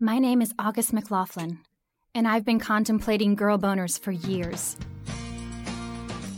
My name is August McLaughlin, and I've been contemplating girl boners for years.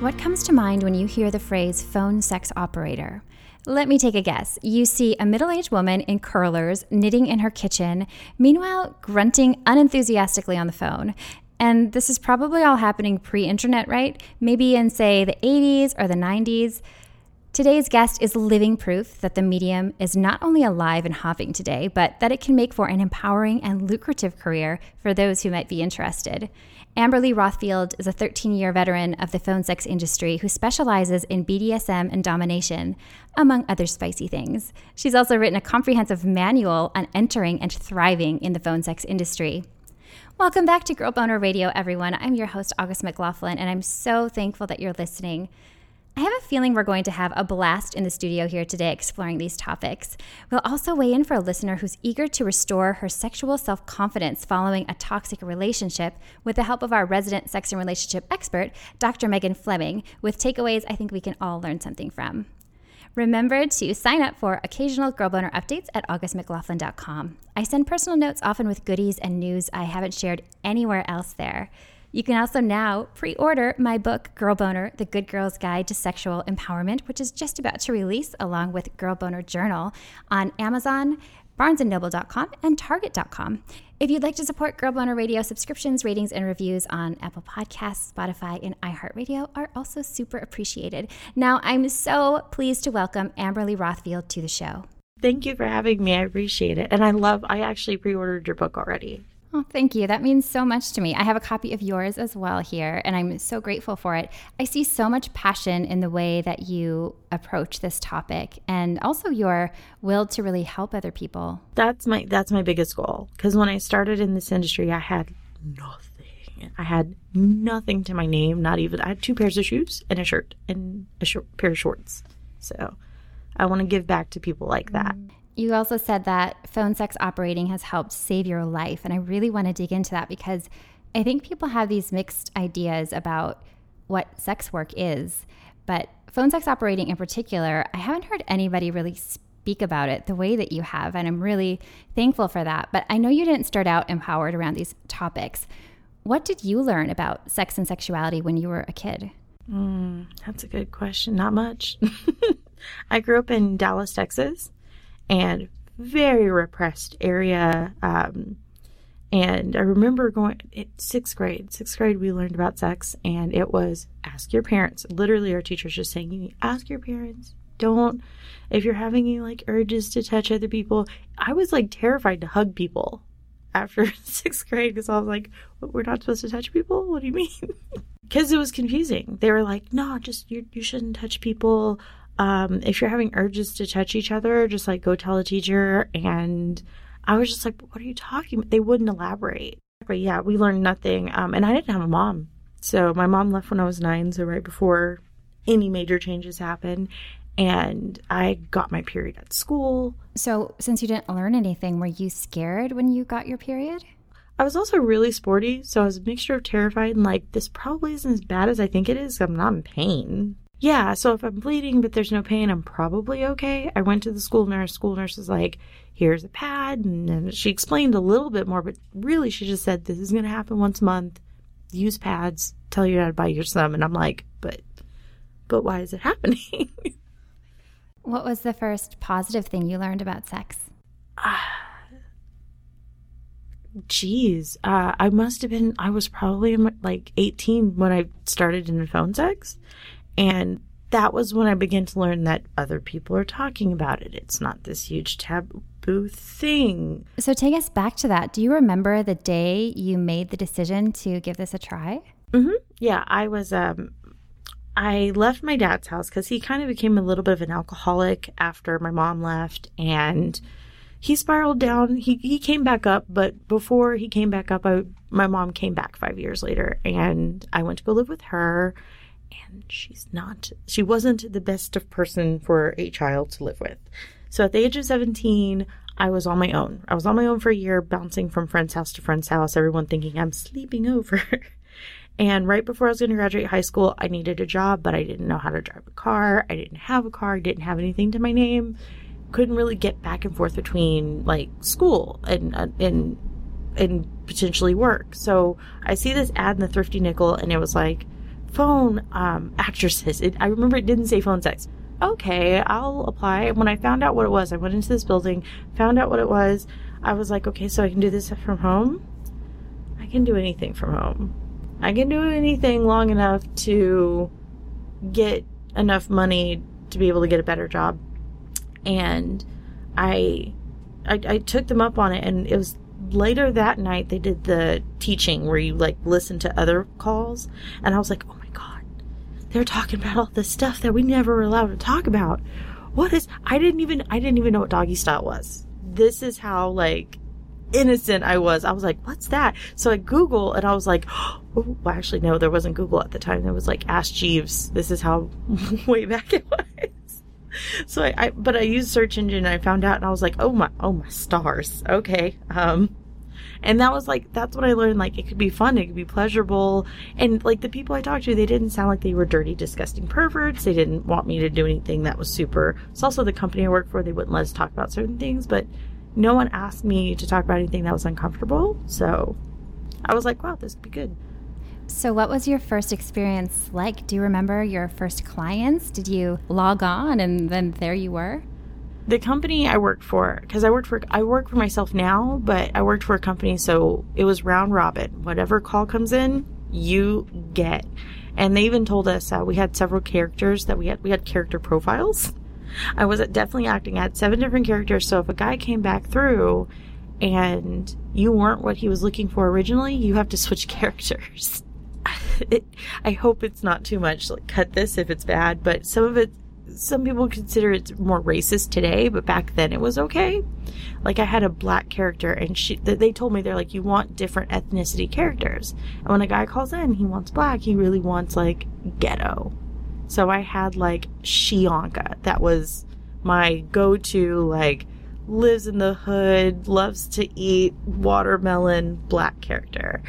What comes to mind when you hear the phrase phone sex operator? Let me take a guess. You see a middle aged woman in curlers knitting in her kitchen, meanwhile, grunting unenthusiastically on the phone. And this is probably all happening pre internet, right? Maybe in, say, the 80s or the 90s. Today's guest is living proof that the medium is not only alive and hopping today, but that it can make for an empowering and lucrative career for those who might be interested. Amberly Rothfield is a 13 year veteran of the phone sex industry who specializes in BDSM and domination, among other spicy things. She's also written a comprehensive manual on entering and thriving in the phone sex industry. Welcome back to Girl Boner Radio, everyone. I'm your host, August McLaughlin, and I'm so thankful that you're listening. I have a feeling we're going to have a blast in the studio here today exploring these topics. We'll also weigh in for a listener who's eager to restore her sexual self confidence following a toxic relationship with the help of our resident sex and relationship expert, Dr. Megan Fleming, with takeaways I think we can all learn something from. Remember to sign up for occasional Girl Boner updates at augustmclaughlin.com. I send personal notes often with goodies and news I haven't shared anywhere else there. You can also now pre order my book, Girl Boner The Good Girl's Guide to Sexual Empowerment, which is just about to release along with Girl Boner Journal on Amazon, barnesandnoble.com, and target.com. If you'd like to support Girl Boner Radio, subscriptions, ratings, and reviews on Apple Podcasts, Spotify, and iHeartRadio are also super appreciated. Now, I'm so pleased to welcome Amberly Rothfield to the show. Thank you for having me. I appreciate it. And I love, I actually pre ordered your book already. Oh, thank you. That means so much to me. I have a copy of yours as well here, and I'm so grateful for it. I see so much passion in the way that you approach this topic and also your will to really help other people. That's my that's my biggest goal because when I started in this industry, I had nothing. I had nothing to my name, not even I had two pairs of shoes and a shirt and a short pair of shorts. So, I want to give back to people like that. Mm. You also said that phone sex operating has helped save your life. And I really want to dig into that because I think people have these mixed ideas about what sex work is. But phone sex operating in particular, I haven't heard anybody really speak about it the way that you have. And I'm really thankful for that. But I know you didn't start out empowered around these topics. What did you learn about sex and sexuality when you were a kid? Mm, that's a good question. Not much. I grew up in Dallas, Texas and very repressed area. Um, and I remember going in sixth grade. Sixth grade, we learned about sex, and it was ask your parents. Literally, our teachers just saying, "You ask your parents. Don't if you're having any like urges to touch other people." I was like terrified to hug people after sixth grade because I was like, "We're not supposed to touch people. What do you mean?" Because it was confusing. They were like, "No, just you. You shouldn't touch people um, if you're having urges to touch each other, just like go tell a teacher. And I was just like, what are you talking about? They wouldn't elaborate. But yeah, we learned nothing. Um, and I didn't have a mom. So my mom left when I was nine, so right before any major changes happened. And I got my period at school. So, since you didn't learn anything, were you scared when you got your period? I was also really sporty, so I was a mixture of terrified and like, this probably isn't as bad as I think it is. I'm not in pain yeah, so if I'm bleeding but there's no pain, I'm probably okay. I went to the school nurse. School nurse was like, here's a pad. And then she explained a little bit more, but really she just said, this is going to happen once a month. Use pads, tell your dad to buy your some. And I'm like, but, but why is it happening? what was the first positive thing you learned about sex? Jeez, uh, I must have been, I was probably like 18 when I started in phone sex. And that was when I began to learn that other people are talking about it. It's not this huge taboo thing. So take us back to that. Do you remember the day you made the decision to give this a try? Mm-hmm. Yeah, I was. Um, I left my dad's house because he kind of became a little bit of an alcoholic after my mom left, and he spiraled down. He he came back up, but before he came back up, I my mom came back five years later, and I went to go live with her. And she's not. She wasn't the best of person for a child to live with. So at the age of seventeen, I was on my own. I was on my own for a year, bouncing from friend's house to friend's house. Everyone thinking I'm sleeping over. And right before I was going to graduate high school, I needed a job, but I didn't know how to drive a car. I didn't have a car. Didn't have anything to my name. Couldn't really get back and forth between like school and uh, and and potentially work. So I see this ad in the Thrifty Nickel, and it was like phone um, actresses. It, I remember it didn't say phone sex. Okay, I'll apply. When I found out what it was, I went into this building, found out what it was. I was like, okay, so I can do this from home. I can do anything from home. I can do anything long enough to get enough money to be able to get a better job. And I, I, I took them up on it, and it was later that night they did the teaching where you like listen to other calls, and I was like, oh they're talking about all this stuff that we never were allowed to talk about. What is? I didn't even I didn't even know what doggy style was. This is how like innocent I was. I was like, what's that? So I Google and I was like, oh, well, actually, no, there wasn't Google at the time. There was like Ask Jeeves. This is how way back it was. So I, I, but I used search engine and I found out and I was like, oh my, oh my stars. Okay. Um, and that was like, that's what I learned. Like, it could be fun. It could be pleasurable. And like the people I talked to, they didn't sound like they were dirty, disgusting perverts. They didn't want me to do anything that was super. It's also the company I work for. They wouldn't let us talk about certain things, but no one asked me to talk about anything that was uncomfortable. So I was like, wow, this could be good. So, what was your first experience like? Do you remember your first clients? Did you log on and then there you were? The company I worked for, because I worked for I work for myself now, but I worked for a company, so it was round robin. Whatever call comes in, you get. And they even told us uh, we had several characters that we had we had character profiles. I was definitely acting at seven different characters. So if a guy came back through and you weren't what he was looking for originally, you have to switch characters. it, I hope it's not too much. Like, cut this if it's bad, but some of it, some people consider it more racist today, but back then it was okay. Like, I had a black character, and she, they told me they're like, you want different ethnicity characters. And when a guy calls in, he wants black, he really wants like ghetto so I had like Shianka. That was my go to, like, lives in the hood, loves to eat watermelon black character.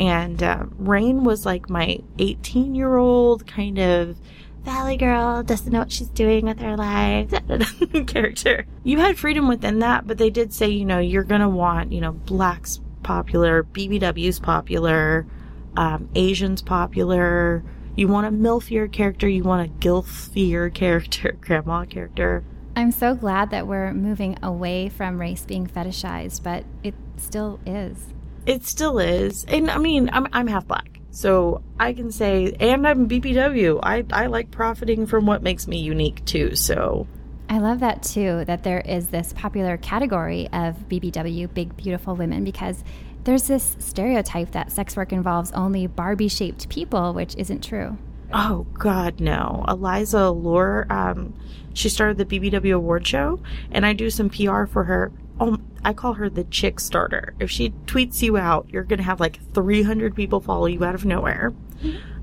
And uh, Rain was like my 18 year old kind of valley girl, doesn't know what she's doing with her life character. You had freedom within that, but they did say, you know, you're going to want, you know, blacks popular, BBW's popular, um, Asians popular you want a milfier character, you want a gilfier character, grandma character. I'm so glad that we're moving away from race being fetishized, but it still is. It still is. And I mean, I'm, I'm half black. So I can say, and I'm BBW. I, I like profiting from what makes me unique too. So I love that too, that there is this popular category of BBW, big, beautiful women, because there's this stereotype that sex work involves only Barbie shaped people, which isn't true. Oh, God, no. Eliza Allure, um, she started the BBW award show, and I do some PR for her. Oh, I call her the chick starter. If she tweets you out, you're going to have like 300 people follow you out of nowhere.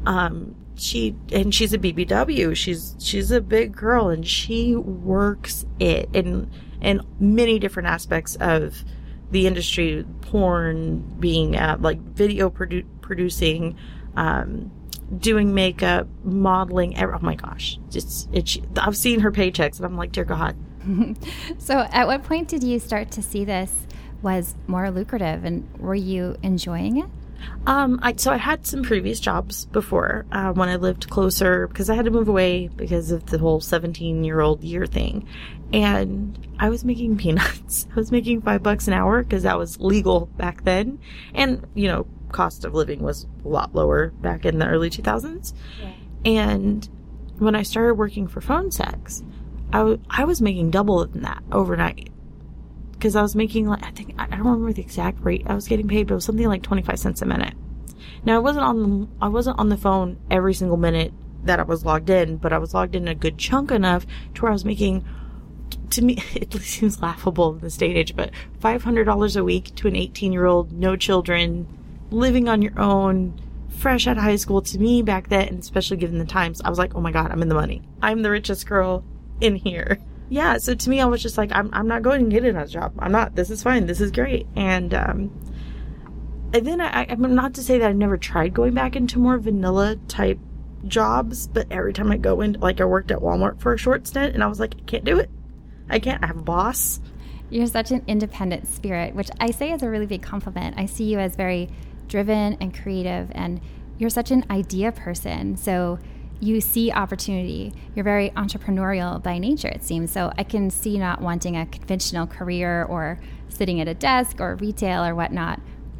Um, she and she's a BBW. She's she's a big girl and she works it in in many different aspects of the industry, porn, being uh, like video produ- producing, um, doing makeup, modeling. Every, oh my gosh, it's it's. I've seen her paychecks, and I'm like, dear God. so, at what point did you start to see this was more lucrative, and were you enjoying it? Um, I, so I had some previous jobs before uh, when I lived closer because I had to move away because of the whole 17 year old year thing. And I was making peanuts. I was making five bucks an hour because that was legal back then. And, you know, cost of living was a lot lower back in the early 2000s. Yeah. And when I started working for phone sex, I, w- I was making double than that overnight because I was making like I think I don't remember the exact rate I was getting paid, but it was something like twenty five cents a minute. Now I wasn't on the, I wasn't on the phone every single minute that I was logged in, but I was logged in a good chunk enough to where I was making to me, it seems laughable in this day and age, but $500 a week to an 18 year old, no children, living on your own, fresh out of high school, to me back then, and especially given the times, I was like, oh my God, I'm in the money. I'm the richest girl in here. Yeah, so to me, I was just like, I'm, I'm not going to get another job. I'm not. This is fine. This is great. And, um, and then I, I'm not to say that I've never tried going back into more vanilla type jobs, but every time I go in, like I worked at Walmart for a short stint, and I was like, I can't do it. I can't. I have a boss. You're such an independent spirit, which I say is a really big compliment. I see you as very driven and creative, and you're such an idea person. So you see opportunity. You're very entrepreneurial by nature, it seems. So I can see not wanting a conventional career or sitting at a desk or retail or whatnot.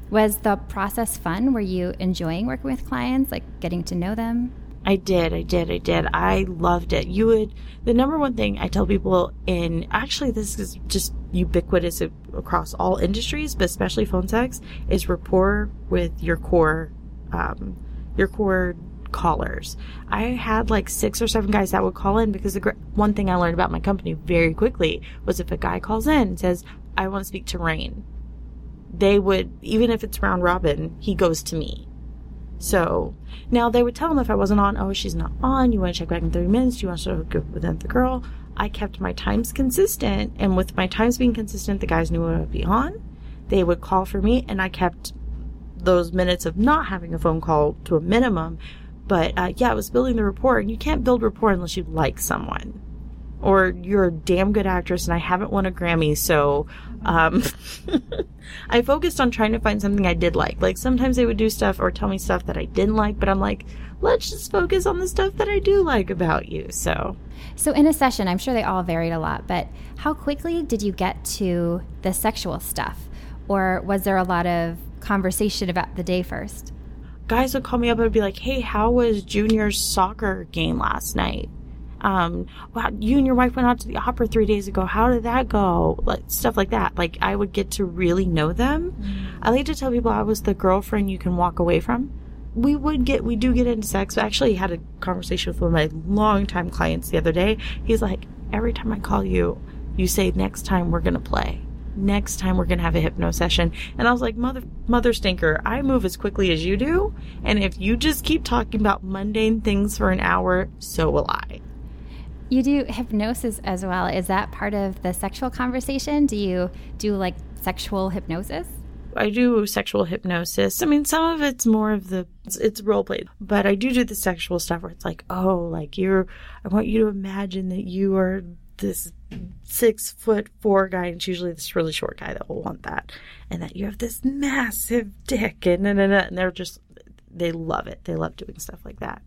Was the process fun? Were you enjoying working with clients, like getting to know them? I did, I did, I did. I loved it. You would, the number one thing I tell people in, actually, this is just ubiquitous across all industries, but especially phone sex, is rapport with your core, um, your core callers. I had like six or seven guys that would call in because the gr- one thing I learned about my company very quickly was if a guy calls in and says, I want to speak to Rain, they would, even if it's round robin, he goes to me. So now they would tell him if I wasn't on, oh, she's not on. You want to check back in 30 minutes? Do you want to up with the girl? I kept my times consistent. And with my times being consistent, the guys knew I would be on. They would call for me, and I kept those minutes of not having a phone call to a minimum. But uh, yeah, it was building the rapport, and you can't build rapport unless you like someone or you're a damn good actress and I haven't won a Grammy, so um, I focused on trying to find something I did like. Like sometimes they would do stuff or tell me stuff that I didn't like, but I'm like, let's just focus on the stuff that I do like about you. So So in a session, I'm sure they all varied a lot, but how quickly did you get to the sexual stuff? Or was there a lot of conversation about the day first? Guys would call me up and be like, "Hey, how was Junior's soccer game last night?" um, wow, you and your wife went out to the opera three days ago. How did that go? Like stuff like that. Like I would get to really know them. Mm-hmm. I like to tell people I was the girlfriend you can walk away from. We would get, we do get into sex. I actually had a conversation with one of my longtime clients the other day. He's like, every time I call you, you say next time we're gonna play. Next time we're gonna have a hypno session. And I was like, mother, mother stinker, I move as quickly as you do. And if you just keep talking about mundane things for an hour, so will I. You do hypnosis as well. Is that part of the sexual conversation? Do you do like sexual hypnosis? I do sexual hypnosis. I mean, some of it's more of the it's, it's role played, but I do do the sexual stuff where it's like, oh, like you're. I want you to imagine that you are this six foot four guy, and it's usually this really short guy that will want that, and that you have this massive dick, and and, and, they're just they love it. They love doing stuff like that.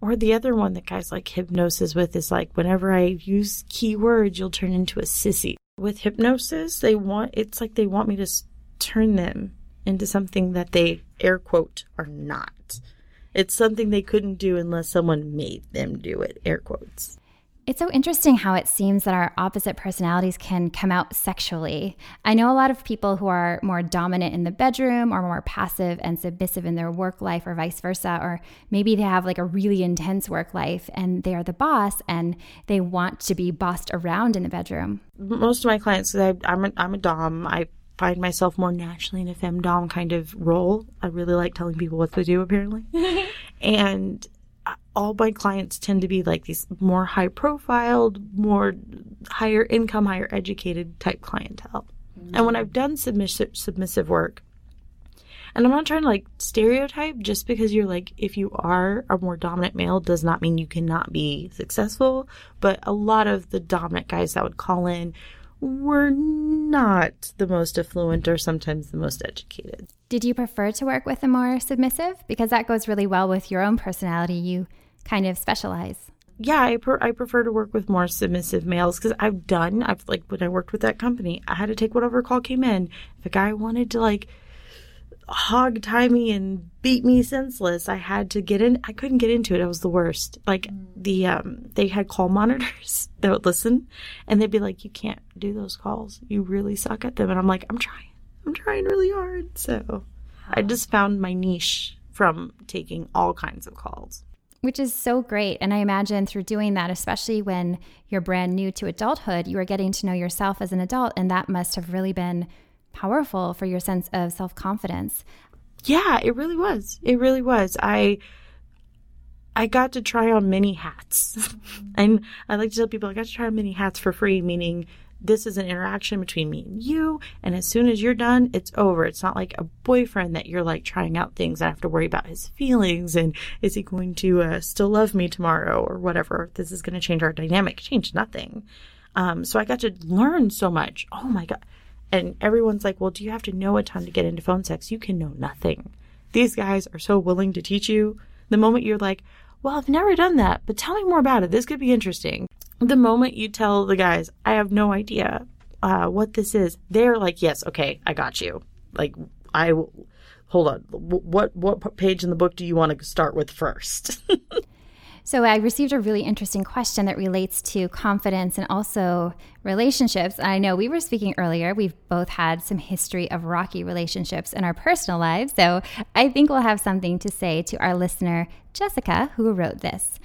Or the other one that guys like hypnosis with is like whenever I use keywords, you'll turn into a sissy. With hypnosis, they want it's like they want me to turn them into something that they air quote are not. It's something they couldn't do unless someone made them do it, air quotes. It's so interesting how it seems that our opposite personalities can come out sexually. I know a lot of people who are more dominant in the bedroom or more passive and submissive in their work life or vice versa, or maybe they have like a really intense work life and they are the boss and they want to be bossed around in the bedroom. Most of my clients, say I, am a, I'm a dom. I find myself more naturally in a femdom kind of role. I really like telling people what to do, apparently. and all my clients tend to be like these more high profiled, more higher income, higher educated type clientele. Mm-hmm. And when I've done submissive submissive work, and I'm not trying to like stereotype just because you're like if you are a more dominant male does not mean you cannot be successful, but a lot of the dominant guys that would call in were not the most affluent or sometimes the most educated. Did you prefer to work with a more submissive? Because that goes really well with your own personality. You kind of specialize. Yeah, I, per- I prefer to work with more submissive males because I've done, I've like when I worked with that company, I had to take whatever call came in. If a guy wanted to like hog tie me and beat me senseless, I had to get in. I couldn't get into it. It was the worst. Like the, um, they had call monitors that would listen and they'd be like, you can't do those calls. You really suck at them. And I'm like, I'm trying. I'm trying really hard. So I just found my niche from taking all kinds of calls. Which is so great. And I imagine through doing that, especially when you're brand new to adulthood, you are getting to know yourself as an adult. And that must have really been powerful for your sense of self confidence. Yeah, it really was. It really was. I. I got to try on many hats. and I like to tell people I got to try on many hats for free, meaning this is an interaction between me and you. And as soon as you're done, it's over. It's not like a boyfriend that you're like trying out things. I have to worry about his feelings and is he going to uh, still love me tomorrow or whatever. This is going to change our dynamic. Change nothing. Um, so I got to learn so much. Oh my God. And everyone's like, well, do you have to know a ton to get into phone sex? You can know nothing. These guys are so willing to teach you. The moment you're like, well, I've never done that, but tell me more about it. This could be interesting the moment you tell the guys, I have no idea uh, what this is, they're like, yes, okay, I got you. Like, I hold on. What what page in the book do you want to start with first? so I received a really interesting question that relates to confidence and also relationships. I know we were speaking earlier. We've both had some history of rocky relationships in our personal lives, so I think we'll have something to say to our listener Jessica, who wrote this.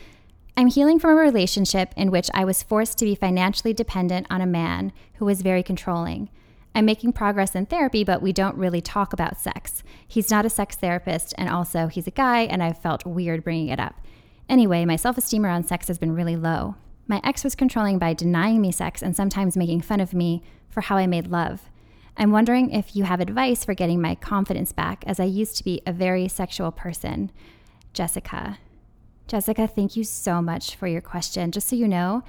I'm healing from a relationship in which I was forced to be financially dependent on a man who was very controlling. I'm making progress in therapy, but we don't really talk about sex. He's not a sex therapist, and also he's a guy, and I've felt weird bringing it up. Anyway, my self esteem around sex has been really low. My ex was controlling by denying me sex and sometimes making fun of me for how I made love. I'm wondering if you have advice for getting my confidence back, as I used to be a very sexual person. Jessica. Jessica, thank you so much for your question. Just so you know,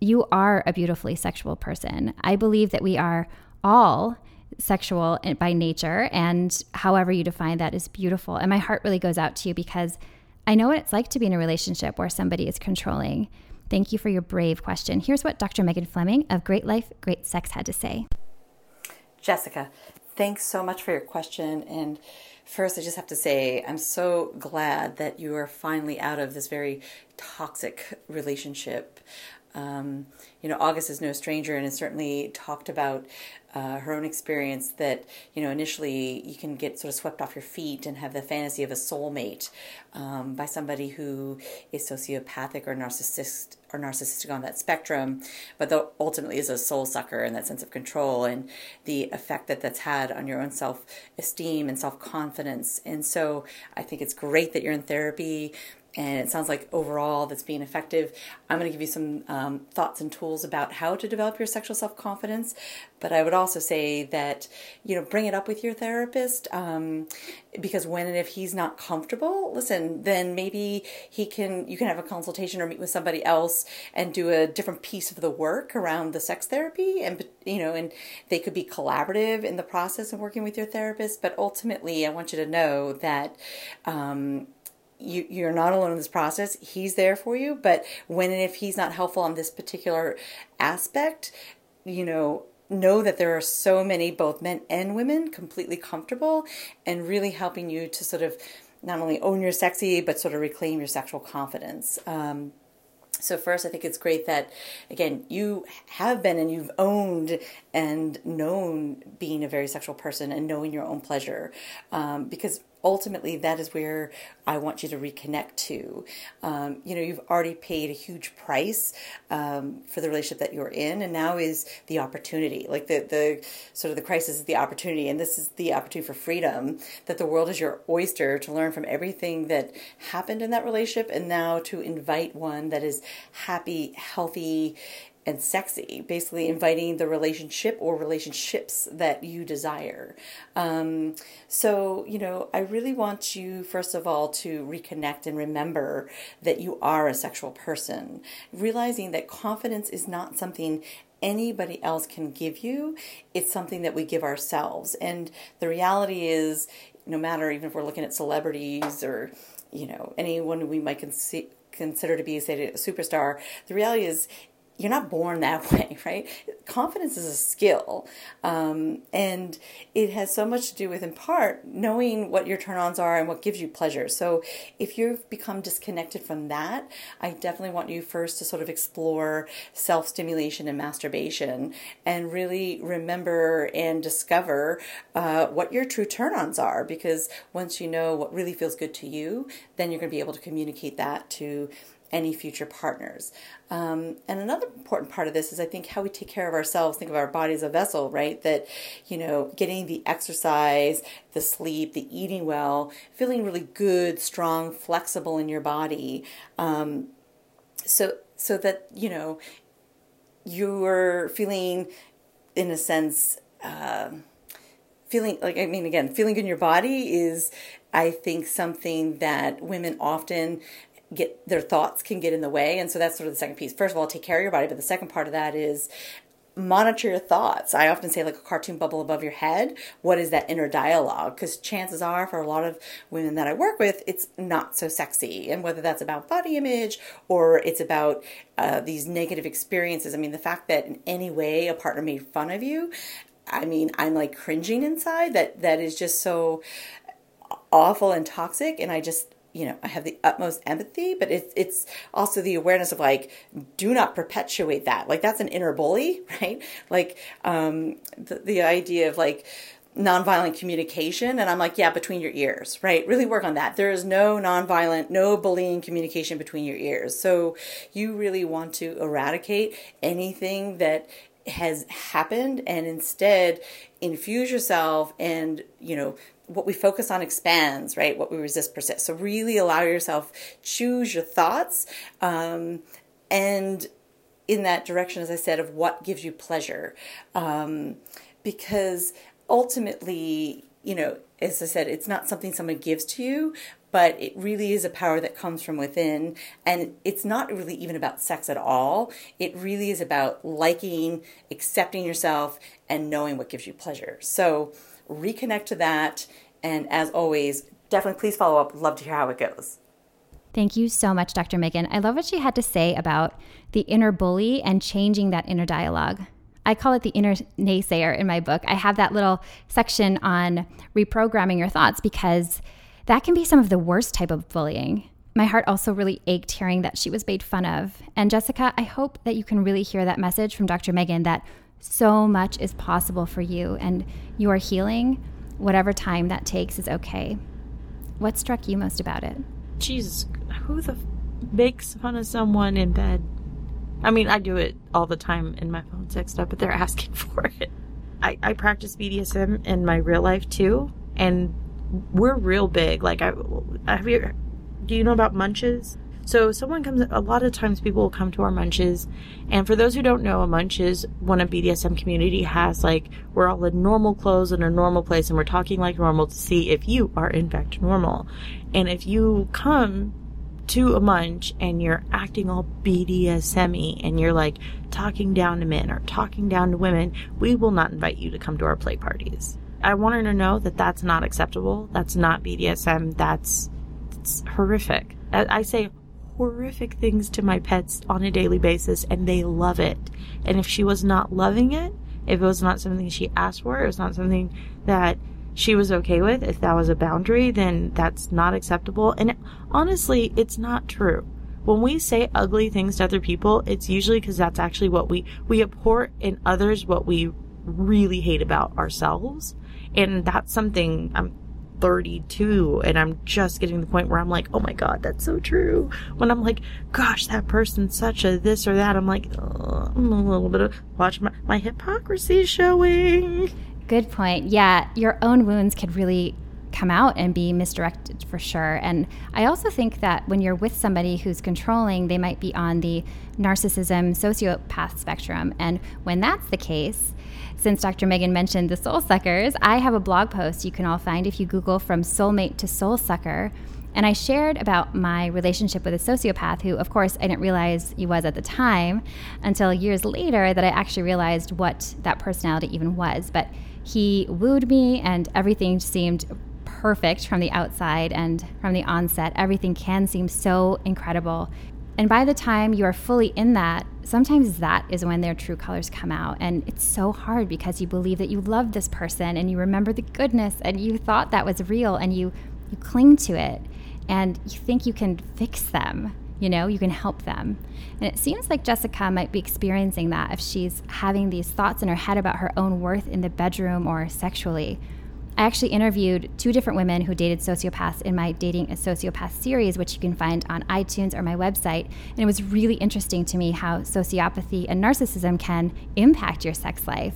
you are a beautifully sexual person. I believe that we are all sexual by nature, and however you define that is beautiful. And my heart really goes out to you because I know what it's like to be in a relationship where somebody is controlling. Thank you for your brave question. Here's what Dr. Megan Fleming of Great Life, Great Sex had to say. Jessica, thanks so much for your question. And First, I just have to say, I'm so glad that you are finally out of this very toxic relationship. Um, you know, August is no stranger and has certainly talked about uh, her own experience that, you know, initially you can get sort of swept off your feet and have the fantasy of a soulmate um, by somebody who is sociopathic or narcissist or narcissistic on that spectrum, but though ultimately is a soul sucker in that sense of control and the effect that that's had on your own self esteem and self confidence. And so I think it's great that you're in therapy and it sounds like overall that's being effective. I'm going to give you some um, thoughts and tools about how to develop your sexual self confidence, but I would also say that you know bring it up with your therapist um, because when and if he's not comfortable, listen, then maybe he can you can have a consultation or meet with somebody else and do a different piece of the work around the sex therapy, and you know, and they could be collaborative in the process of working with your therapist. But ultimately, I want you to know that. Um, you you're not alone in this process. He's there for you, but when and if he's not helpful on this particular aspect, you know, know that there are so many both men and women completely comfortable and really helping you to sort of not only own your sexy but sort of reclaim your sexual confidence. Um, so first, I think it's great that again you have been and you've owned and known being a very sexual person and knowing your own pleasure, um, because ultimately that is where I want you to reconnect to. Um, you know, you've already paid a huge price um, for the relationship that you're in, and now is the opportunity. Like the the sort of the crisis is the opportunity, and this is the opportunity for freedom. That the world is your oyster to learn from everything that happened in that relationship, and now to invite one that is happy, healthy, and sexy, basically inviting the relationship or relationships that you desire. Um, so, you know, I really want you, first of all, to reconnect and remember that you are a sexual person, realizing that confidence is not something anybody else can give you, it's something that we give ourselves. And the reality is, no matter even if we're looking at celebrities or you know anyone we might consider to be say a superstar the reality is you're not born that way, right? Confidence is a skill. Um, and it has so much to do with, in part, knowing what your turn ons are and what gives you pleasure. So if you've become disconnected from that, I definitely want you first to sort of explore self stimulation and masturbation and really remember and discover uh, what your true turn ons are. Because once you know what really feels good to you, then you're going to be able to communicate that to any future partners. Um, and another important part of this is I think how we take care of ourselves, think of our body as a vessel, right? That, you know, getting the exercise, the sleep, the eating well, feeling really good, strong, flexible in your body. Um, so, so that, you know, you're feeling, in a sense, uh, feeling like, I mean, again, feeling good in your body is, I think, something that women often get their thoughts can get in the way. And so that's sort of the second piece. First of all take care of your body. But the second part of that is monitor your thoughts. I often say like a cartoon bubble above your head what is that inner dialogue? Because chances are for a lot of women that i work with it's not so sexy. And whether that's about body image or it's about uh, these negative experiences. I mean the fact that in any way a partner made fun of you i mean i'm like cringing inside. That that is just so awful and toxic. And i just you know, I have the utmost empathy, but it's it's also the awareness of like, do not perpetuate that. Like that's an inner bully, right? Like um, the the idea of like nonviolent communication, and I'm like, yeah, between your ears, right? Really work on that. There is no nonviolent, no bullying communication between your ears. So you really want to eradicate anything that has happened and instead infuse yourself and you know what we focus on expands, right? What we resist persists. So really allow yourself choose your thoughts, um, and in that direction, as I said, of what gives you pleasure, um, because ultimately, you know, as I said, it's not something someone gives to you, but it really is a power that comes from within. And it's not really even about sex at all. It really is about liking, accepting yourself, and knowing what gives you pleasure. So reconnect to that. And as always, definitely please follow up. Love to hear how it goes. Thank you so much, Dr. Megan. I love what she had to say about the inner bully and changing that inner dialogue. I call it the inner naysayer in my book. I have that little section on reprogramming your thoughts because that can be some of the worst type of bullying. My heart also really ached hearing that she was made fun of. And Jessica, I hope that you can really hear that message from Dr. Megan that so much is possible for you and you are healing. Whatever time that takes is okay. What struck you most about it? Jesus, who the f- makes fun of someone in bed? I mean, I do it all the time in my phone sex stuff, but they're asking for it. I, I practice BDSM in my real life too, and we're real big. Like, I have you. Do you know about munches? So someone comes, a lot of times people will come to our munches. And for those who don't know, a munch is when a BDSM community has like, we're all in normal clothes in a normal place and we're talking like normal to see if you are in fact normal. And if you come to a munch and you're acting all BDSM and you're like talking down to men or talking down to women, we will not invite you to come to our play parties. I want her to know that that's not acceptable. That's not BDSM. That's, horrific. I, I say horrific things to my pets on a daily basis and they love it. And if she was not loving it, if it was not something she asked for, it was not something that she was okay with, if that was a boundary, then that's not acceptable. And honestly, it's not true. When we say ugly things to other people, it's usually because that's actually what we, we abhor in others what we really hate about ourselves. And that's something I'm 32 and I'm just getting the point where I'm like, oh my god, that's so true. When I'm like, gosh, that person's such a this or that, I'm like, I'm a little bit of watch my, my hypocrisy showing. Good point. Yeah, your own wounds could really come out and be misdirected for sure. And I also think that when you're with somebody who's controlling, they might be on the narcissism sociopath spectrum. And when that's the case, since Dr. Megan mentioned the soul suckers, I have a blog post you can all find if you Google from soulmate to soul sucker. And I shared about my relationship with a sociopath who, of course, I didn't realize he was at the time until years later that I actually realized what that personality even was. But he wooed me, and everything seemed perfect from the outside and from the onset. Everything can seem so incredible. And by the time you are fully in that sometimes that is when their true colors come out. And it's so hard because you believe that you love this person and you remember the goodness and you thought that was real and you, you cling to it and you think you can fix them. You know, you can help them. And it seems like Jessica might be experiencing that if she's having these thoughts in her head about her own worth in the bedroom or sexually. I actually interviewed two different women who dated sociopaths in my Dating a Sociopath series, which you can find on iTunes or my website. And it was really interesting to me how sociopathy and narcissism can impact your sex life.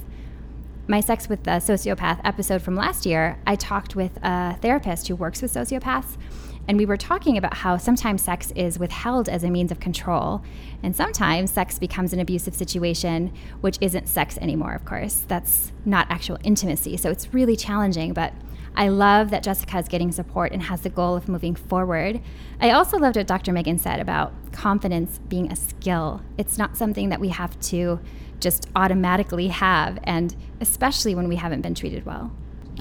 My Sex with a Sociopath episode from last year, I talked with a therapist who works with sociopaths. And we were talking about how sometimes sex is withheld as a means of control. And sometimes sex becomes an abusive situation, which isn't sex anymore, of course. That's not actual intimacy. So it's really challenging. But I love that Jessica is getting support and has the goal of moving forward. I also loved what Dr. Megan said about confidence being a skill. It's not something that we have to just automatically have, and especially when we haven't been treated well.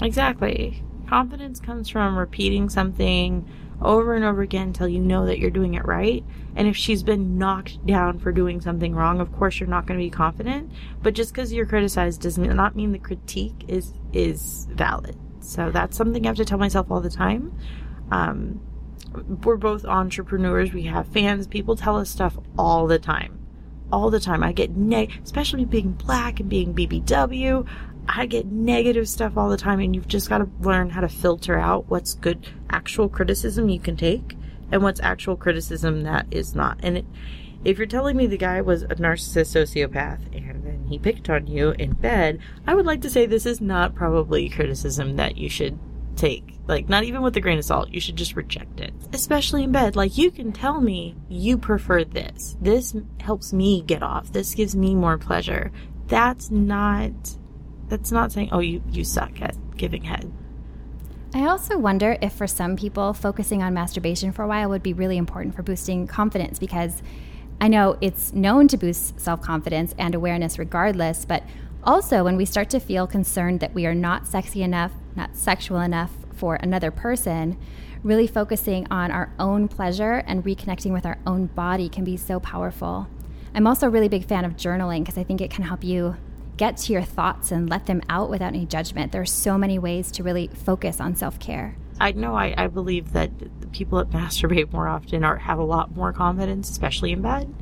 Exactly. Confidence comes from repeating something over and over again until you know that you're doing it right. And if she's been knocked down for doing something wrong, of course you're not going to be confident. But just because you're criticized does not mean the critique is is valid. So that's something I have to tell myself all the time. Um, we're both entrepreneurs. We have fans. People tell us stuff all the time. All the time. I get neg, especially being black and being BBW. I get negative stuff all the time, and you've just got to learn how to filter out what's good actual criticism you can take and what's actual criticism that is not. And it, if you're telling me the guy was a narcissist sociopath and then he picked on you in bed, I would like to say this is not probably criticism that you should take. Like, not even with a grain of salt. You should just reject it. Especially in bed. Like, you can tell me you prefer this. This helps me get off. This gives me more pleasure. That's not that's not saying, oh, you, you suck at giving head. I also wonder if for some people, focusing on masturbation for a while would be really important for boosting confidence because I know it's known to boost self confidence and awareness regardless, but also when we start to feel concerned that we are not sexy enough, not sexual enough for another person, really focusing on our own pleasure and reconnecting with our own body can be so powerful. I'm also a really big fan of journaling because I think it can help you get to your thoughts and let them out without any judgment. There are so many ways to really focus on self care. I know I, I believe that people that masturbate more often are have a lot more confidence, especially in bed.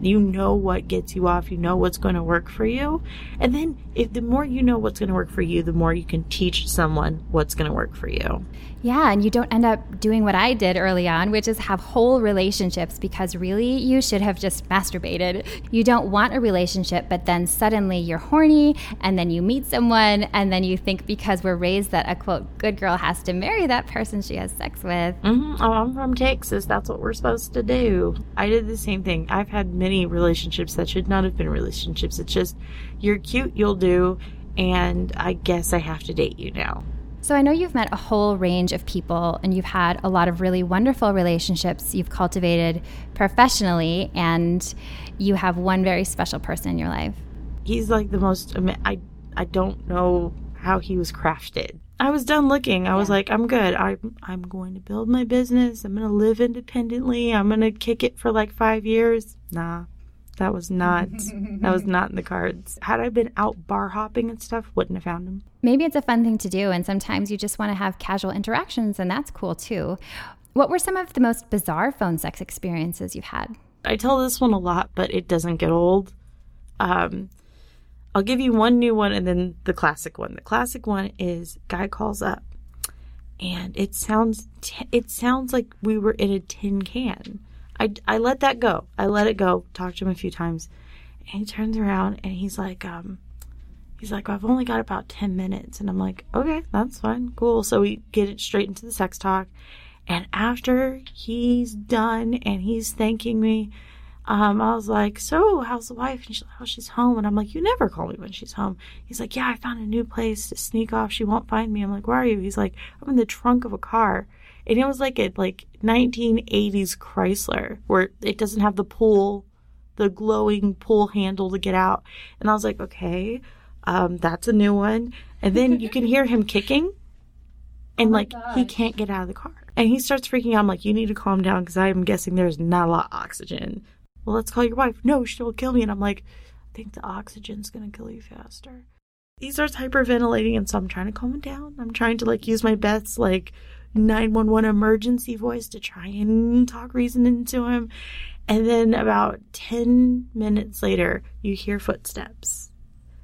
You know what gets you off, you know what's going to work for you. And then if the more you know what's going to work for you, the more you can teach someone what's going to work for you. Yeah, and you don't end up doing what I did early on, which is have whole relationships because really you should have just masturbated. You don't want a relationship, but then suddenly you're horny and then you meet someone and then you think because we're raised that a quote good girl has to marry that person she has sex with. Mm-hmm. Oh, I'm from Texas. That's what we're supposed to do. I did the same thing. I've had many relationships that should not have been relationships. It's just you're cute, you'll do, and I guess I have to date you now. So I know you've met a whole range of people and you've had a lot of really wonderful relationships you've cultivated professionally and you have one very special person in your life. He's like the most I I don't know how he was crafted. I was done looking. I yeah. was like, I'm good. I'm I'm going to build my business. I'm going to live independently. I'm going to kick it for like 5 years. Nah. That was not that was not in the cards. Had I been out bar hopping and stuff, wouldn't have found him. Maybe it's a fun thing to do and sometimes you just want to have casual interactions and that's cool too. What were some of the most bizarre phone sex experiences you've had? I tell this one a lot, but it doesn't get old. Um, I'll give you one new one and then the classic one. The classic one is guy calls up and it sounds t- it sounds like we were in a tin can. I, I let that go. I let it go. Talked to him a few times. And he turns around and he's like, um, he's like, well, I've only got about 10 minutes. And I'm like, okay, that's fine. Cool. So we get it straight into the sex talk. And after he's done and he's thanking me, um, I was like, so how's the wife? And she's like, oh, she's home. And I'm like, you never call me when she's home. He's like, yeah, I found a new place to sneak off. She won't find me. I'm like, where are you? He's like, I'm in the trunk of a car and it was like a like 1980s Chrysler where it doesn't have the pull, the glowing pull handle to get out. And I was like, okay, um, that's a new one. And then you can hear him kicking, and oh like gosh. he can't get out of the car. And he starts freaking out. I'm like, you need to calm down because I am guessing there's not a lot of oxygen. Well, let's call your wife. No, she'll kill me. And I'm like, I think the oxygen's going to kill you faster. He starts hyperventilating. And so I'm trying to calm him down. I'm trying to like use my best, like, 911 emergency voice to try and talk reason into him. And then about 10 minutes later, you hear footsteps.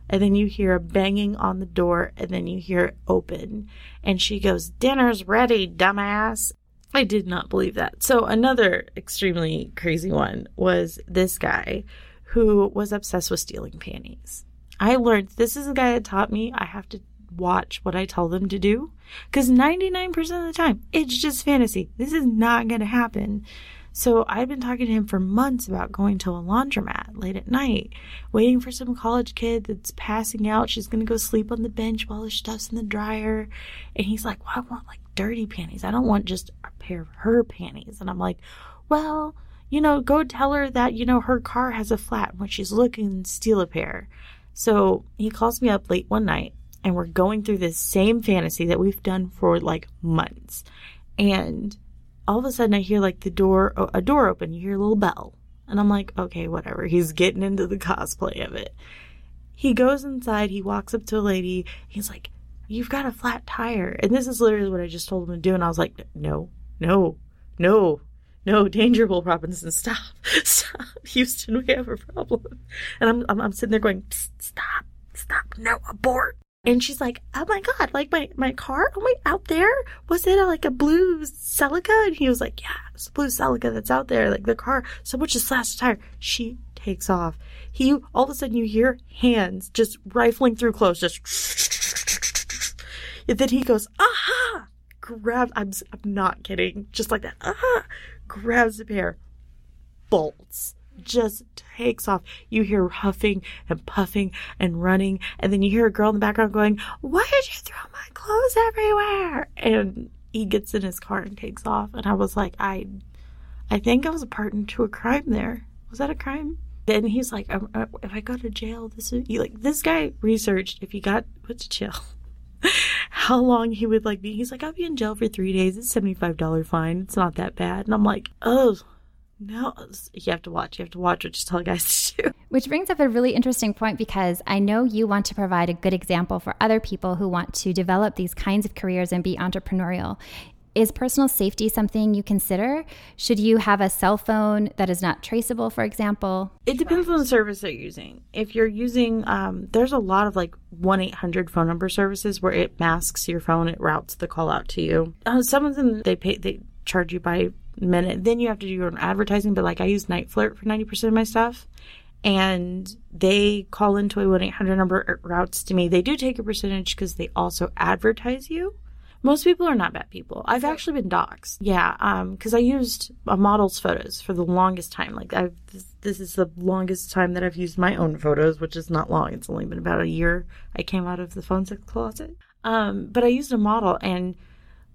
And then you hear a banging on the door, and then you hear it open. And she goes, Dinner's ready, dumbass. I did not believe that. So, another extremely crazy one was this guy who was obsessed with stealing panties. I learned this is a guy that taught me I have to watch what I tell them to do because 99% of the time it's just fantasy. This is not going to happen. So I've been talking to him for months about going to a laundromat late at night, waiting for some college kid that's passing out. She's going to go sleep on the bench while her stuff's in the dryer. And he's like, well, I want like dirty panties. I don't want just a pair of her panties. And I'm like, well, you know, go tell her that, you know, her car has a flat. When she's looking, steal a pair. So he calls me up late one night and we're going through this same fantasy that we've done for like months. And all of a sudden I hear like the door, a door open. You hear a little bell. And I'm like, okay, whatever. He's getting into the cosplay of it. He goes inside. He walks up to a lady. He's like, you've got a flat tire. And this is literally what I just told him to do. And I was like, no, no, no, no, danger, Will Robinson, stop, stop, Houston, we have a problem. And I'm, I'm, I'm sitting there going, stop, stop, no, abort. And she's like, "Oh my god, like my my car, oh my, out there was it a, like a blue Celica?" And he was like, "Yeah, it's a blue Celica that's out there, like the car. Someone just slashed a tire." She takes off. He all of a sudden you hear hands just rifling through clothes, just. And then he goes, "Aha!" Grabs. I'm I'm not kidding. Just like that. Aha! Grabs the pair, bolts just takes off. You hear huffing and puffing and running, and then you hear a girl in the background going, Why did you throw my clothes everywhere? And he gets in his car and takes off. And I was like, I I think I was a partner to a crime there. Was that a crime? Then he's like, uh, if I go to jail, this is like this guy researched if he got put to jail, how long he would like be. He's like, I'll be in jail for three days. It's seventy five dollar fine. It's not that bad. And I'm like, oh, no, you have to watch. You have to watch what you tell guys to do. Which brings up a really interesting point because I know you want to provide a good example for other people who want to develop these kinds of careers and be entrepreneurial. Is personal safety something you consider? Should you have a cell phone that is not traceable, for example? It depends on the service they're using. If you're using, um, there's a lot of like 1 800 phone number services where it masks your phone, it routes the call out to you. Uh, some of them, they pay, they charge you by minute. Then you have to do your own advertising. But like I use NiteFlirt for 90% of my stuff. And they call into a 1 800 number routes to me. They do take a percentage because they also advertise you. Most people are not bad people. I've actually been doxxed. Yeah, because um, I used a model's photos for the longest time. Like I've this, this is the longest time that I've used my own photos, which is not long. It's only been about a year. I came out of the phone sex closet. Um, but I used a model and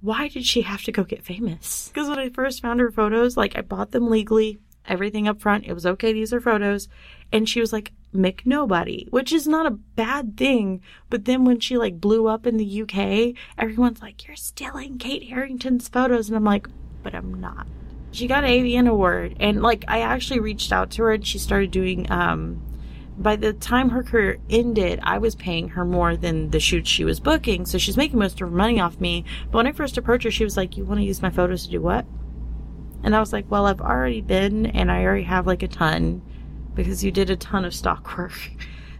why did she have to go get famous? Because when I first found her photos, like I bought them legally, everything up front, it was okay use her photos. And she was like, Mick Nobody, which is not a bad thing. But then when she like blew up in the UK, everyone's like, You're stealing Kate Harrington's photos. And I'm like, But I'm not. She got an AVN award. And like, I actually reached out to her and she started doing, um, by the time her career ended, I was paying her more than the shoots she was booking, so she's making most of her money off me. But when I first approached her, she was like, You want to use my photos to do what? And I was like, Well, I've already been, and I already have like a ton because you did a ton of stock work.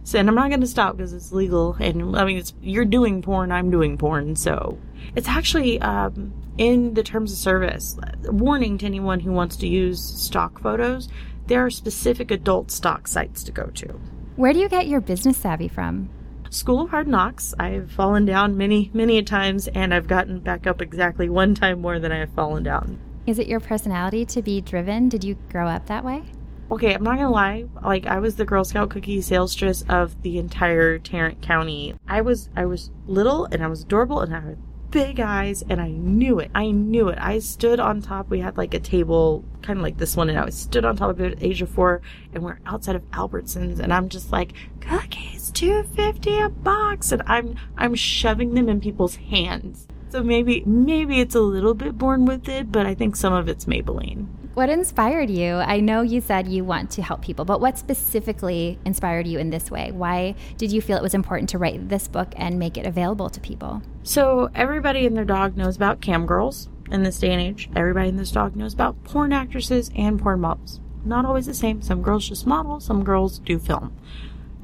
So, and I'm not going to stop because it's legal. And I mean, it's, you're doing porn, I'm doing porn. So it's actually, um, in the terms of service, warning to anyone who wants to use stock photos there are specific adult stock sites to go to. Where do you get your business savvy from? School of Hard Knocks. I've fallen down many, many times, and I've gotten back up exactly one time more than I have fallen down. Is it your personality to be driven? Did you grow up that way? Okay, I'm not gonna lie. Like I was the Girl Scout cookie salestress of the entire Tarrant County. I was I was little and I was adorable and I big eyes and I knew it. I knew it. I stood on top. We had like a table, kind of like this one, and I was stood on top of it age four, and we're outside of Albertsons, and I'm just like, cookies, two fifty a box, and I'm I'm shoving them in people's hands. So maybe maybe it's a little bit born with it, but I think some of it's Maybelline. What inspired you? I know you said you want to help people, but what specifically inspired you in this way? Why did you feel it was important to write this book and make it available to people? So everybody and their dog knows about cam girls in this day and age. Everybody and this dog knows about porn actresses and porn models. Not always the same. Some girls just model, some girls do film.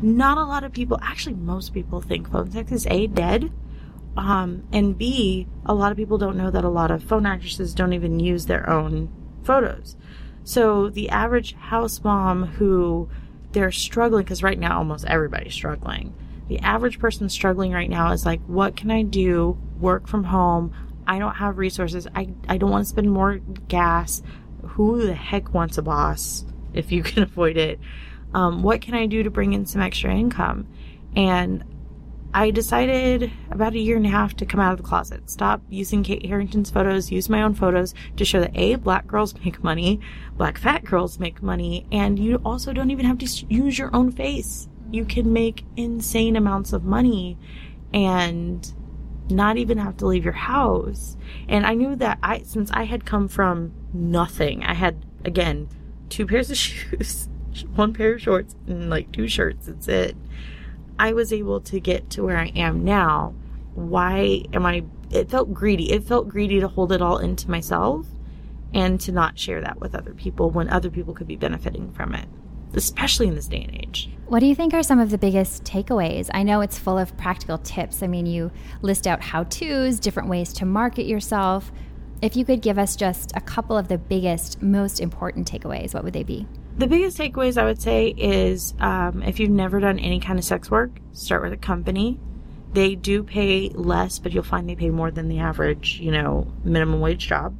Not a lot of people, actually most people think phone sex is A, dead, um, and B, a lot of people don't know that a lot of phone actresses don't even use their own photos. So the average house mom who they're struggling, because right now almost everybody's struggling. The average person struggling right now is like, what can I do? Work from home. I don't have resources. I, I don't want to spend more gas. Who the heck wants a boss if you can avoid it? Um, what can I do to bring in some extra income? And I decided about a year and a half to come out of the closet, stop using Kate Harrington's photos, use my own photos to show that A, black girls make money, black fat girls make money, and you also don't even have to use your own face. You can make insane amounts of money and not even have to leave your house. And I knew that I, since I had come from nothing, I had, again, two pairs of shoes, one pair of shorts, and like two shirts. That's it I was able to get to where I am now, why am I? It felt greedy. It felt greedy to hold it all into myself and to not share that with other people when other people could be benefiting from it, especially in this day and age. What do you think are some of the biggest takeaways? I know it's full of practical tips. I mean, you list out how to's, different ways to market yourself. If you could give us just a couple of the biggest, most important takeaways, what would they be? The biggest takeaways I would say is um, if you've never done any kind of sex work, start with a company. They do pay less, but you'll find they pay more than the average, you know, minimum wage job.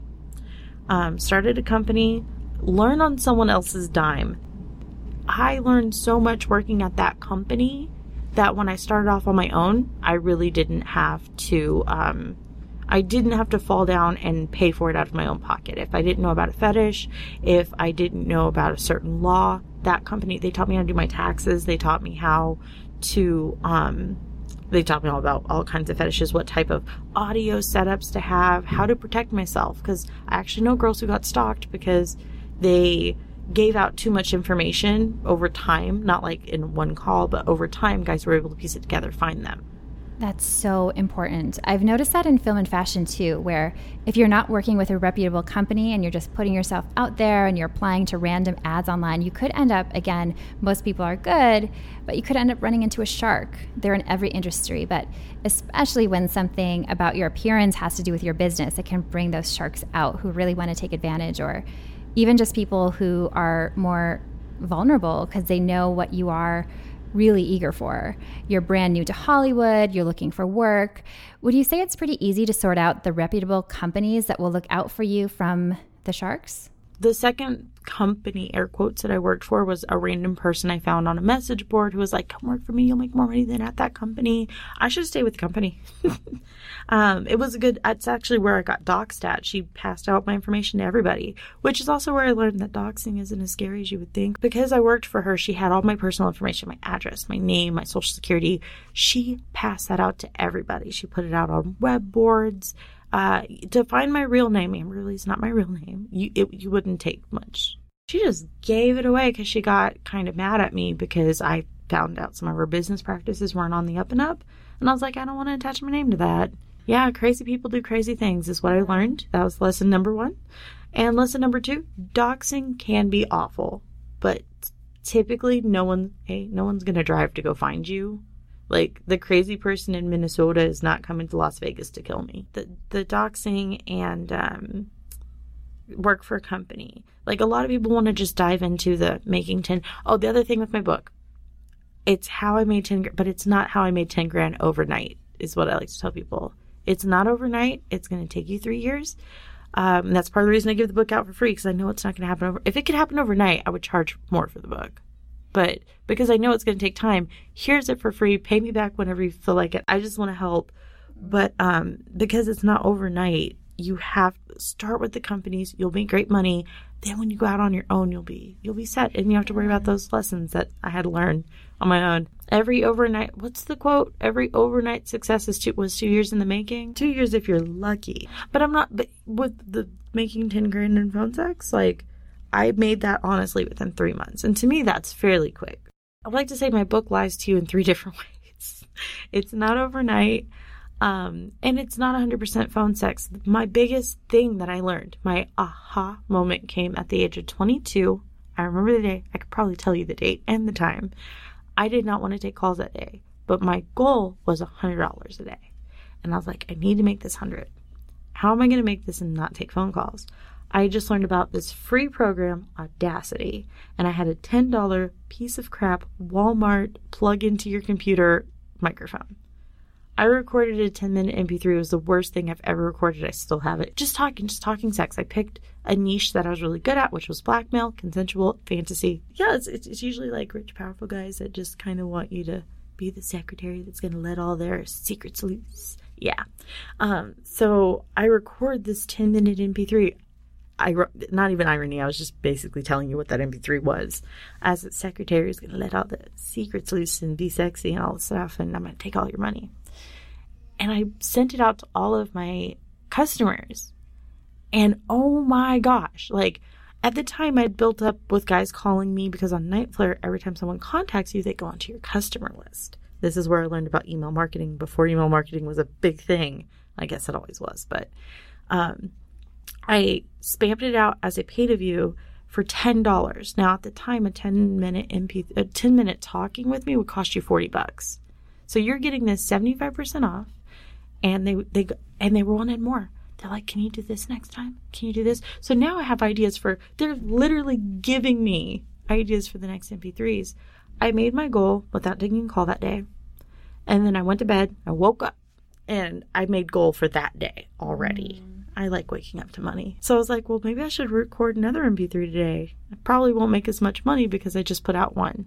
Um, started a company, learn on someone else's dime. I learned so much working at that company that when I started off on my own, I really didn't have to um, I didn't have to fall down and pay for it out of my own pocket. If I didn't know about a fetish, if I didn't know about a certain law, that company, they taught me how to do my taxes. They taught me how to, um, they taught me all about all kinds of fetishes, what type of audio setups to have, how to protect myself. Because I actually know girls who got stalked because they gave out too much information over time, not like in one call, but over time, guys were able to piece it together, find them. That's so important. I've noticed that in film and fashion too, where if you're not working with a reputable company and you're just putting yourself out there and you're applying to random ads online, you could end up, again, most people are good, but you could end up running into a shark. They're in every industry, but especially when something about your appearance has to do with your business, it can bring those sharks out who really want to take advantage, or even just people who are more vulnerable because they know what you are really eager for. You're brand new to Hollywood, you're looking for work. Would you say it's pretty easy to sort out the reputable companies that will look out for you from the sharks? The second company, air quotes, that I worked for was a random person I found on a message board who was like, Come work for me, you'll make more money than at that company. I should stay with the company. um, it was a good, it's actually where I got doxxed at. She passed out my information to everybody, which is also where I learned that doxing isn't as scary as you would think. Because I worked for her, she had all my personal information, my address, my name, my social security. She passed that out to everybody. She put it out on web boards. Uh, to find my real name, Amber is not my real name. You, it, you wouldn't take much. She just gave it away because she got kind of mad at me because I found out some of her business practices weren't on the up and up. And I was like, I don't want to attach my name to that. Yeah, crazy people do crazy things, is what I learned. That was lesson number one. And lesson number two doxing can be awful, but typically no one, hey, no one's going to drive to go find you like the crazy person in Minnesota is not coming to Las Vegas to kill me. The the doxing and um, work for a company. Like a lot of people want to just dive into the making ten. Oh, the other thing with my book, it's how I made ten, but it's not how I made ten grand overnight. Is what I like to tell people. It's not overnight. It's going to take you three years. Um, that's part of the reason I give the book out for free because I know it's not going to happen over. If it could happen overnight, I would charge more for the book but because I know it's going to take time, here's it for free. Pay me back whenever you feel like it. I just want to help. But um, because it's not overnight, you have start with the companies, you'll make great money. Then when you go out on your own, you'll be you'll be set and you have to worry about those lessons that I had to learn on my own. Every overnight what's the quote? Every overnight success is two was two years in the making. Two years if you're lucky. But I'm not but with the making ten grand in phone sex, like I made that honestly within three months. And to me that's fairly quick. I'd like to say my book lies to you in three different ways. It's not overnight. Um, and it's not 100% phone sex. My biggest thing that I learned, my aha moment came at the age of 22. I remember the day. I could probably tell you the date and the time. I did not want to take calls that day, but my goal was $100 a day. And I was like, I need to make this 100. How am I going to make this and not take phone calls? I just learned about this free program, Audacity, and I had a $10 piece of crap Walmart plug into your computer microphone. I recorded a 10 minute MP3. It was the worst thing I've ever recorded. I still have it. Just talking, just talking sex. I picked a niche that I was really good at, which was blackmail, consensual, fantasy. Yeah, it's, it's, it's usually like rich, powerful guys that just kind of want you to be the secretary that's going to let all their secrets loose. Yeah. Um, so I record this 10 minute MP3. I not even irony. I was just basically telling you what that MP3 was. As the secretary is going to let all the secrets loose and be sexy and all the stuff, and I'm going to take all your money and I sent it out to all of my customers. And oh my gosh, like at the time I'd built up with guys calling me because on NiteFlirt, every time someone contacts you, they go onto your customer list. This is where I learned about email marketing before email marketing was a big thing. I guess it always was, but um, I spammed it out as a pay to view for ten dollars. Now at the time, a ten minute MP, a ten minute talking with me would cost you forty bucks. So you're getting this seventy five percent off and they they and they wanted more. They're like, "Can you do this next time? Can you do this?" So now I have ideas for. They're literally giving me ideas for the next MP3s. I made my goal without taking a call that day, and then I went to bed. I woke up, and I made goal for that day already. Mm. I like waking up to money. So I was like, well, maybe I should record another MP3 today. I probably won't make as much money because I just put out one.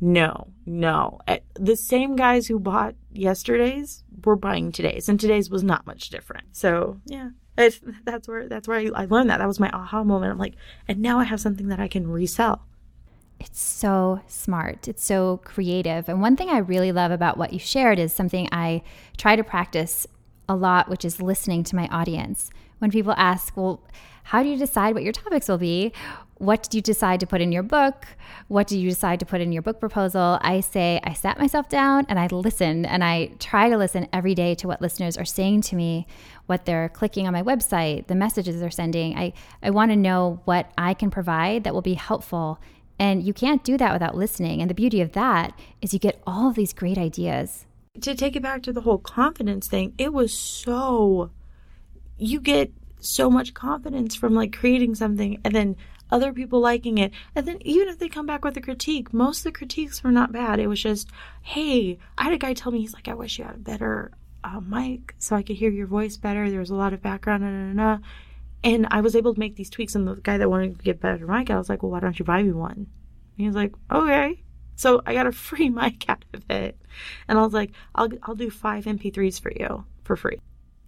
No, no. Eh, the same guys who bought yesterday's were buying today's, and today's was not much different. So yeah, that's where that's where I, I learned that. That was my aha moment. I'm like, and now I have something that I can resell. It's so smart. It's so creative. And one thing I really love about what you shared is something I try to practice a lot, which is listening to my audience. When people ask, well, how do you decide what your topics will be? What did you decide to put in your book? What did you decide to put in your book proposal? I say, I sat myself down and I listened and I try to listen every day to what listeners are saying to me, what they're clicking on my website, the messages they're sending. I, I want to know what I can provide that will be helpful. And you can't do that without listening. And the beauty of that is you get all of these great ideas. To take it back to the whole confidence thing, it was so, you get so much confidence from like creating something and then other people liking it. And then even if they come back with a critique, most of the critiques were not bad. It was just, hey, I had a guy tell me, he's like, I wish you had a better uh, mic so I could hear your voice better. There was a lot of background, nah, nah, and I was able to make these tweaks. And the guy that wanted to get better mic, I was like, well, why don't you buy me one? And he was like, okay. So I got a free mic out of it, and I was like, I'll I'll do five MP3s for you for free.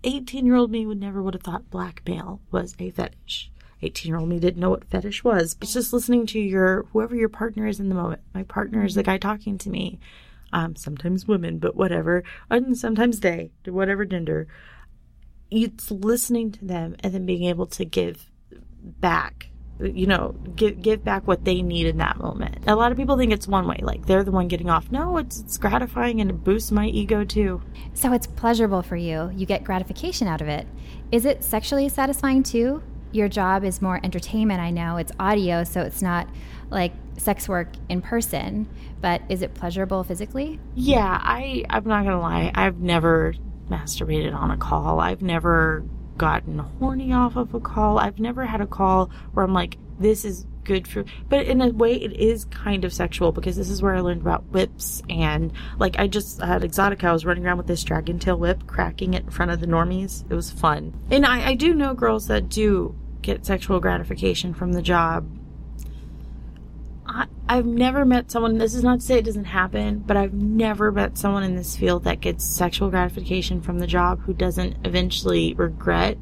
18 year old me would never would have thought blackmail was a fetish. 18 year old me didn't know what fetish was. It's just listening to your, whoever your partner is in the moment. My partner is the guy talking to me. Um, sometimes women, but whatever. And sometimes they, whatever gender. It's listening to them and then being able to give back you know give give back what they need in that moment a lot of people think it's one way like they're the one getting off no it's, it's gratifying and it boosts my ego too so it's pleasurable for you you get gratification out of it is it sexually satisfying too your job is more entertainment. I know it's audio, so it's not like sex work in person, but is it pleasurable physically? Yeah, I I'm not going to lie. I've never masturbated on a call. I've never gotten horny off of a call. I've never had a call where I'm like this is good for but in a way it is kind of sexual because this is where I learned about whips and like I just had Exotica I was running around with this dragon tail whip cracking it in front of the normies it was fun and I, I do know girls that do get sexual gratification from the job. I, I've never met someone, this is not to say it doesn't happen, but I've never met someone in this field that gets sexual gratification from the job who doesn't eventually regret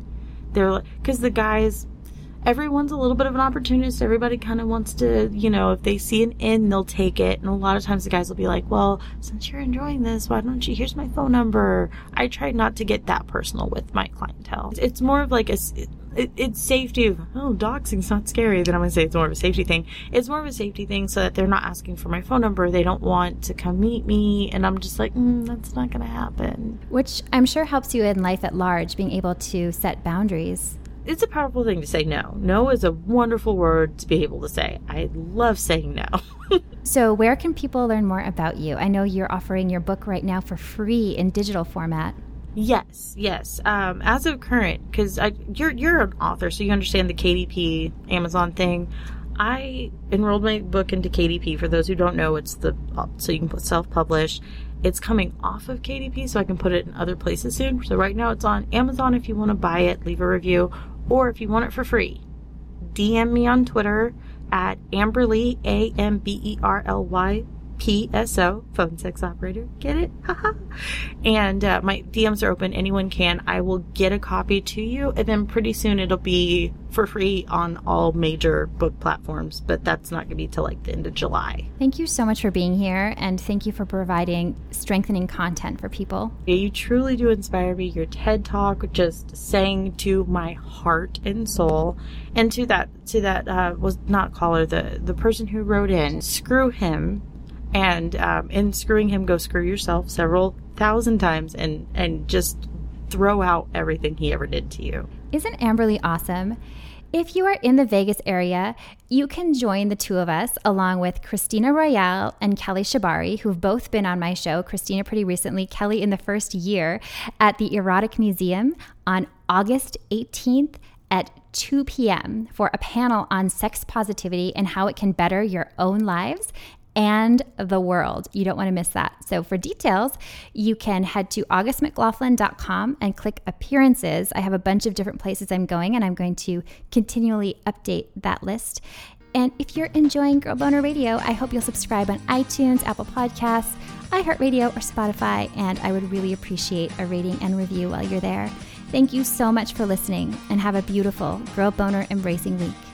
they're because the guys everyone's a little bit of an opportunist. Everybody kind of wants to, you know, if they see an in, they'll take it. And a lot of times the guys will be like, well, since you're enjoying this, why don't you, here's my phone number. I try not to get that personal with my clientele. It's more of like a, it, it's safety of, oh, doxing's not scary. Then I'm going to say it's more of a safety thing. It's more of a safety thing so that they're not asking for my phone number. They don't want to come meet me. And I'm just like, mm, that's not going to happen. Which I'm sure helps you in life at large, being able to set boundaries it's a powerful thing to say no. No is a wonderful word to be able to say. I love saying no. so, where can people learn more about you? I know you're offering your book right now for free in digital format. Yes, yes. Um, as of current, because you're you're an author, so you understand the KDP Amazon thing. I enrolled my book into KDP. For those who don't know, it's the so you can self publish. It's coming off of KDP, so I can put it in other places soon. So right now it's on Amazon. If you want to buy it, leave a review, or if you want it for free, DM me on Twitter at Amberly, A M B E R L Y PSO, phone sex operator. Get it? Haha. and uh, my DMs are open. Anyone can. I will get a copy to you, and then pretty soon it'll be for free on all major book platforms. But that's not going to be till like the end of July. Thank you so much for being here, and thank you for providing strengthening content for people. Yeah, you truly do inspire me. Your TED Talk just sang to my heart and soul, and to that to that uh, was not caller the the person who wrote in. Screw him and um, in screwing him go screw yourself several thousand times and and just throw out everything he ever did to you isn't amberly awesome if you are in the Vegas area, you can join the two of us along with Christina Royale and Kelly Shibari, who've both been on my show. Christina pretty recently, Kelly in the first year at the Erotic Museum on August 18th at 2 p.m. for a panel on sex positivity and how it can better your own lives and the world. You don't want to miss that. So, for details, you can head to augustmclaughlin.com and click appearances. I have a bunch of different places I'm going, and I'm going to continually update that list. And if you're enjoying Girl Boner Radio, I hope you'll subscribe on iTunes, Apple Podcasts, iHeartRadio, or Spotify. And I would really appreciate a rating and review while you're there. Thank you so much for listening and have a beautiful Girl Boner Embracing Week.